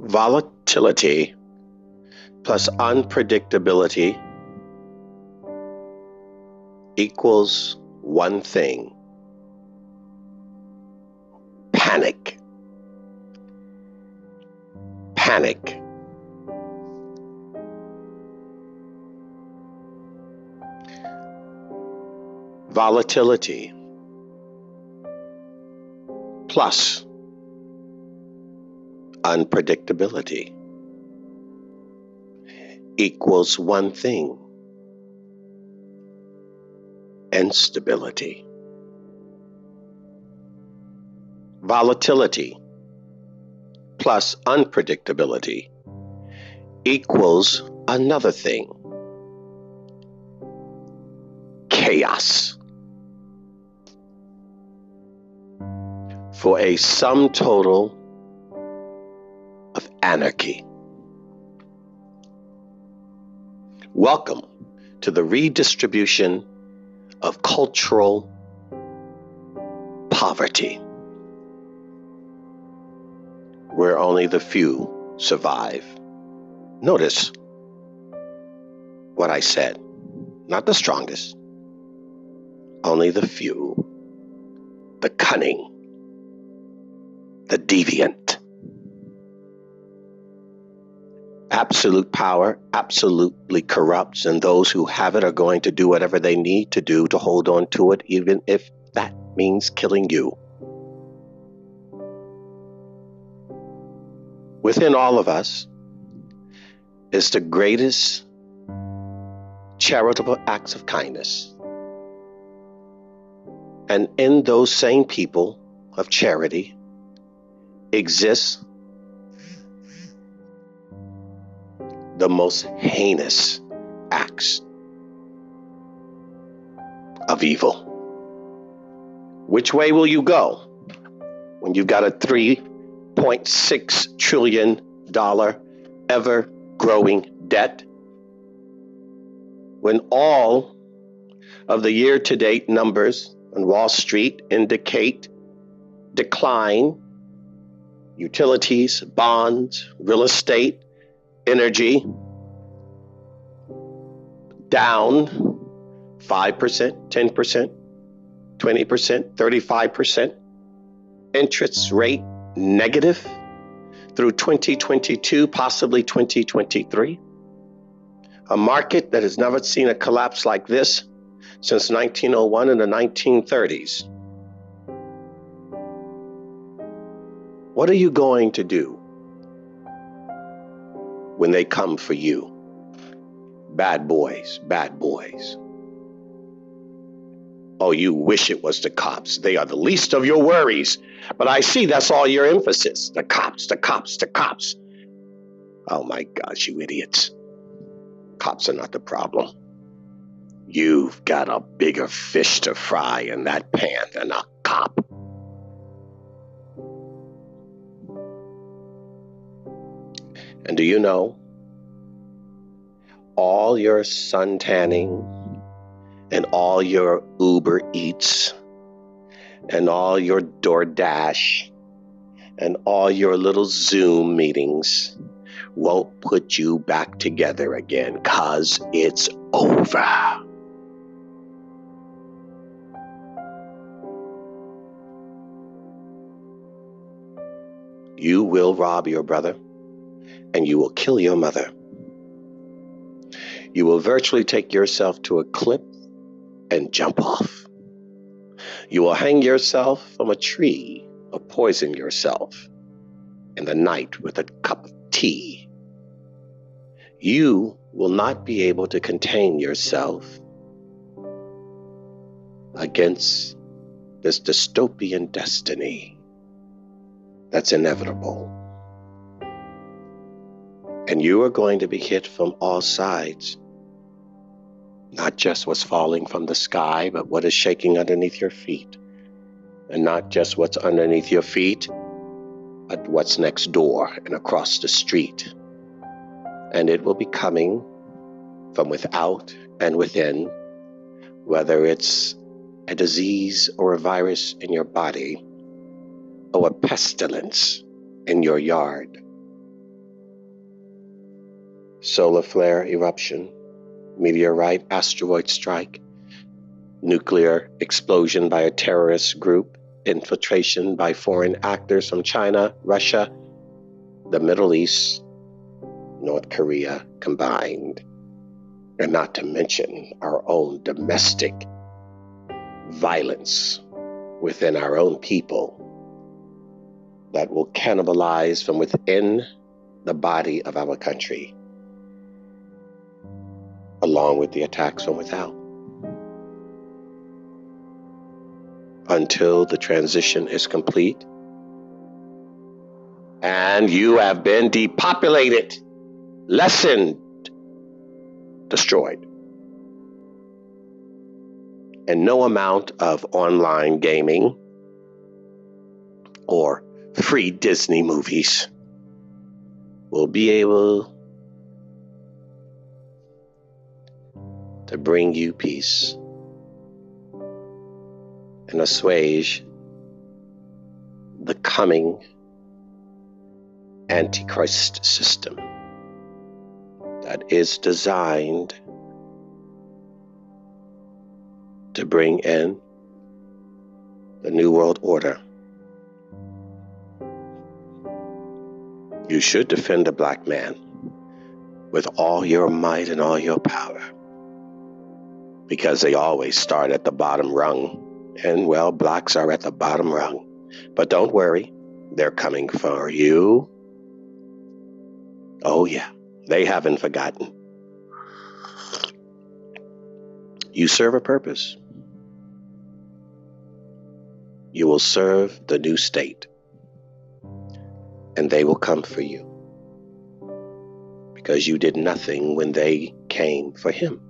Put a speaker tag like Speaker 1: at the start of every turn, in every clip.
Speaker 1: Volatility plus unpredictability equals one thing panic. Panic. Volatility plus unpredictability equals one thing instability. Volatility plus unpredictability equals another thing chaos. For a sum total of anarchy. Welcome to the redistribution of cultural poverty, where only the few survive. Notice what I said, not the strongest, only the few, the cunning, the deviant. absolute power absolutely corrupts, and those who have it are going to do whatever they need to do to hold on to it, even if that means killing you. Within all of us is the greatest charitable acts of kindness. And in those same people of charity exists the most heinous acts of evil. Which way will you go when you've got a $3.6 trillion ever growing debt? When all of the year to date numbers on Wall Street indicate decline, utilities, bonds, real estate, energy down 5%, 10%, 20%, 35%. Interest rate negative through 2022, possibly 2023. A market that has never seen a collapse like this since 1901 in the 1930s. What are you going to do when they come for you. Bad boys, bad boys. Oh, you wish it was the cops. They are the least of your worries. But I see that's all your emphasis. The cops, the cops, the cops. Oh my gosh, you idiots. Cops are not the problem. You've got a bigger fish to fry in that pan than a cop. And do you know? All your sun tanning and all your Uber Eats and all your DoorDash and all your little Zoom meetings won't put you back together again because it's over. You will rob your brother and you will kill your mother. You will virtually take yourself to a cliff and jump off. You will hang yourself from a tree or poison yourself in the night with a cup of tea. You will not be able to contain yourself against this dystopian destiny that's inevitable. And you are going to be hit from all sides. Not just what's falling from the sky, but what is shaking underneath your feet. And not just what's underneath your feet, but what's next door and across the street. And it will be coming from without and within, whether it's a disease or a virus in your body or a pestilence in your yard. Solar flare eruption, meteorite asteroid strike, nuclear explosion by a terrorist group, infiltration by foreign actors from China, Russia, the Middle East, North Korea combined, and not to mention our own domestic violence within our own people that will cannibalize from within the body of our country, along with the attacks from without. Until the transition is complete and you have been depopulated, lessened, destroyed. And no amount of online gaming or free Disney movies will be able to bring you peace and assuage the coming Antichrist system that is designed to bring in the New World Order. You should defend a black man with all your might and all your power because they always start at the bottom rung. And well, blacks are at the bottom rung. But don't worry, they're coming for you Oh, yeah, they haven't forgotten. You serve a purpose. You will serve the new state, and they will come for you because you did nothing when they came for him.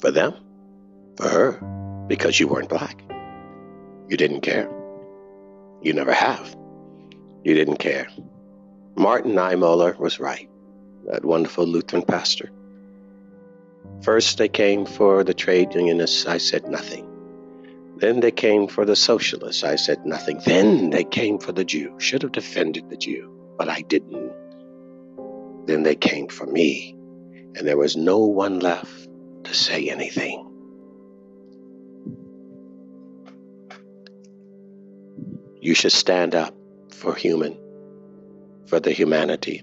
Speaker 1: For them, for her, because you weren't black. You didn't care. You never have. You didn't care. Martin Niemöller was right, that wonderful Lutheran pastor. First, they came for the trade unionists. I said nothing. Then they came for the socialists. I said nothing. Then they came for the Jew. Should have defended the Jew, but I didn't. Then they came for me, and there was no one left to say anything. You should stand up for human for the humanity.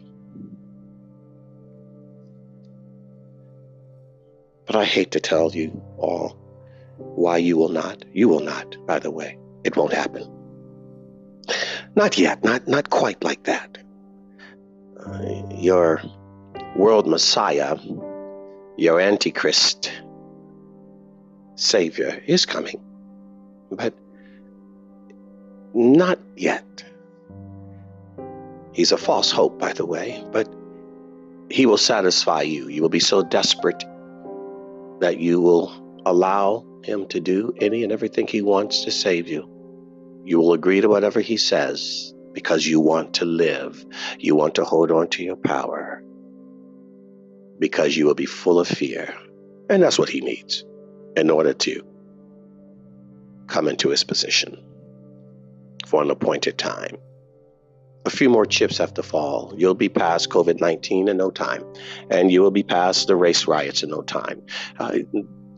Speaker 1: But I hate to tell you all why you will not. You will not, by the way. It won't happen. Not yet, not, not quite like that. Uh, your world Messiah, your Antichrist Savior is coming, but not yet. He's a false hope, by the way, but he will satisfy you. You will be so desperate that you will allow him to do any and everything he wants to save you. You will agree to whatever he says because you want to live. You want to hold on to your power because you will be full of fear. And that's what he needs in order to come into his position for an appointed time a few more chips have to fall. You'll be past COVID 19 in no time, and you will be past the race riots in no time. Uh,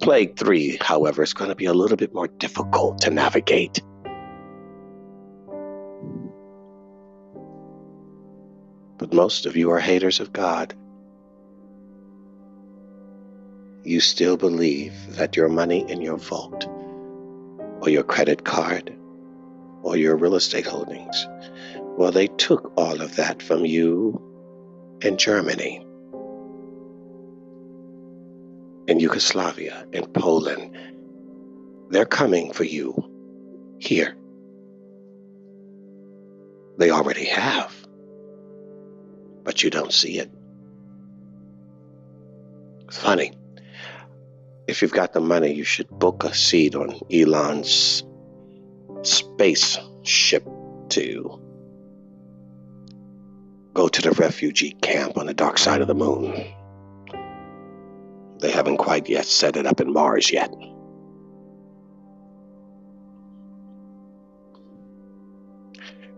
Speaker 1: Plague 3, however, is going to be a little bit more difficult to navigate. But most of you are haters of God. You still believe that your money in your vault, or your credit card, or your real estate holdings well, they took all of that from you in Germany, in Yugoslavia, in Poland. They're coming for you here. They already have, but you don't see it. Funny if you've got the money, you should book a seat on Elon's spaceship to go to the refugee camp on the dark side of the moon. They haven't quite yet set it up in Mars yet.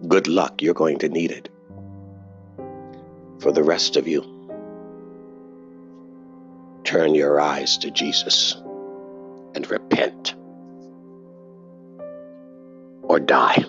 Speaker 1: Good luck, you're going to need it. For the rest of you, turn your eyes to Jesus and repent or die.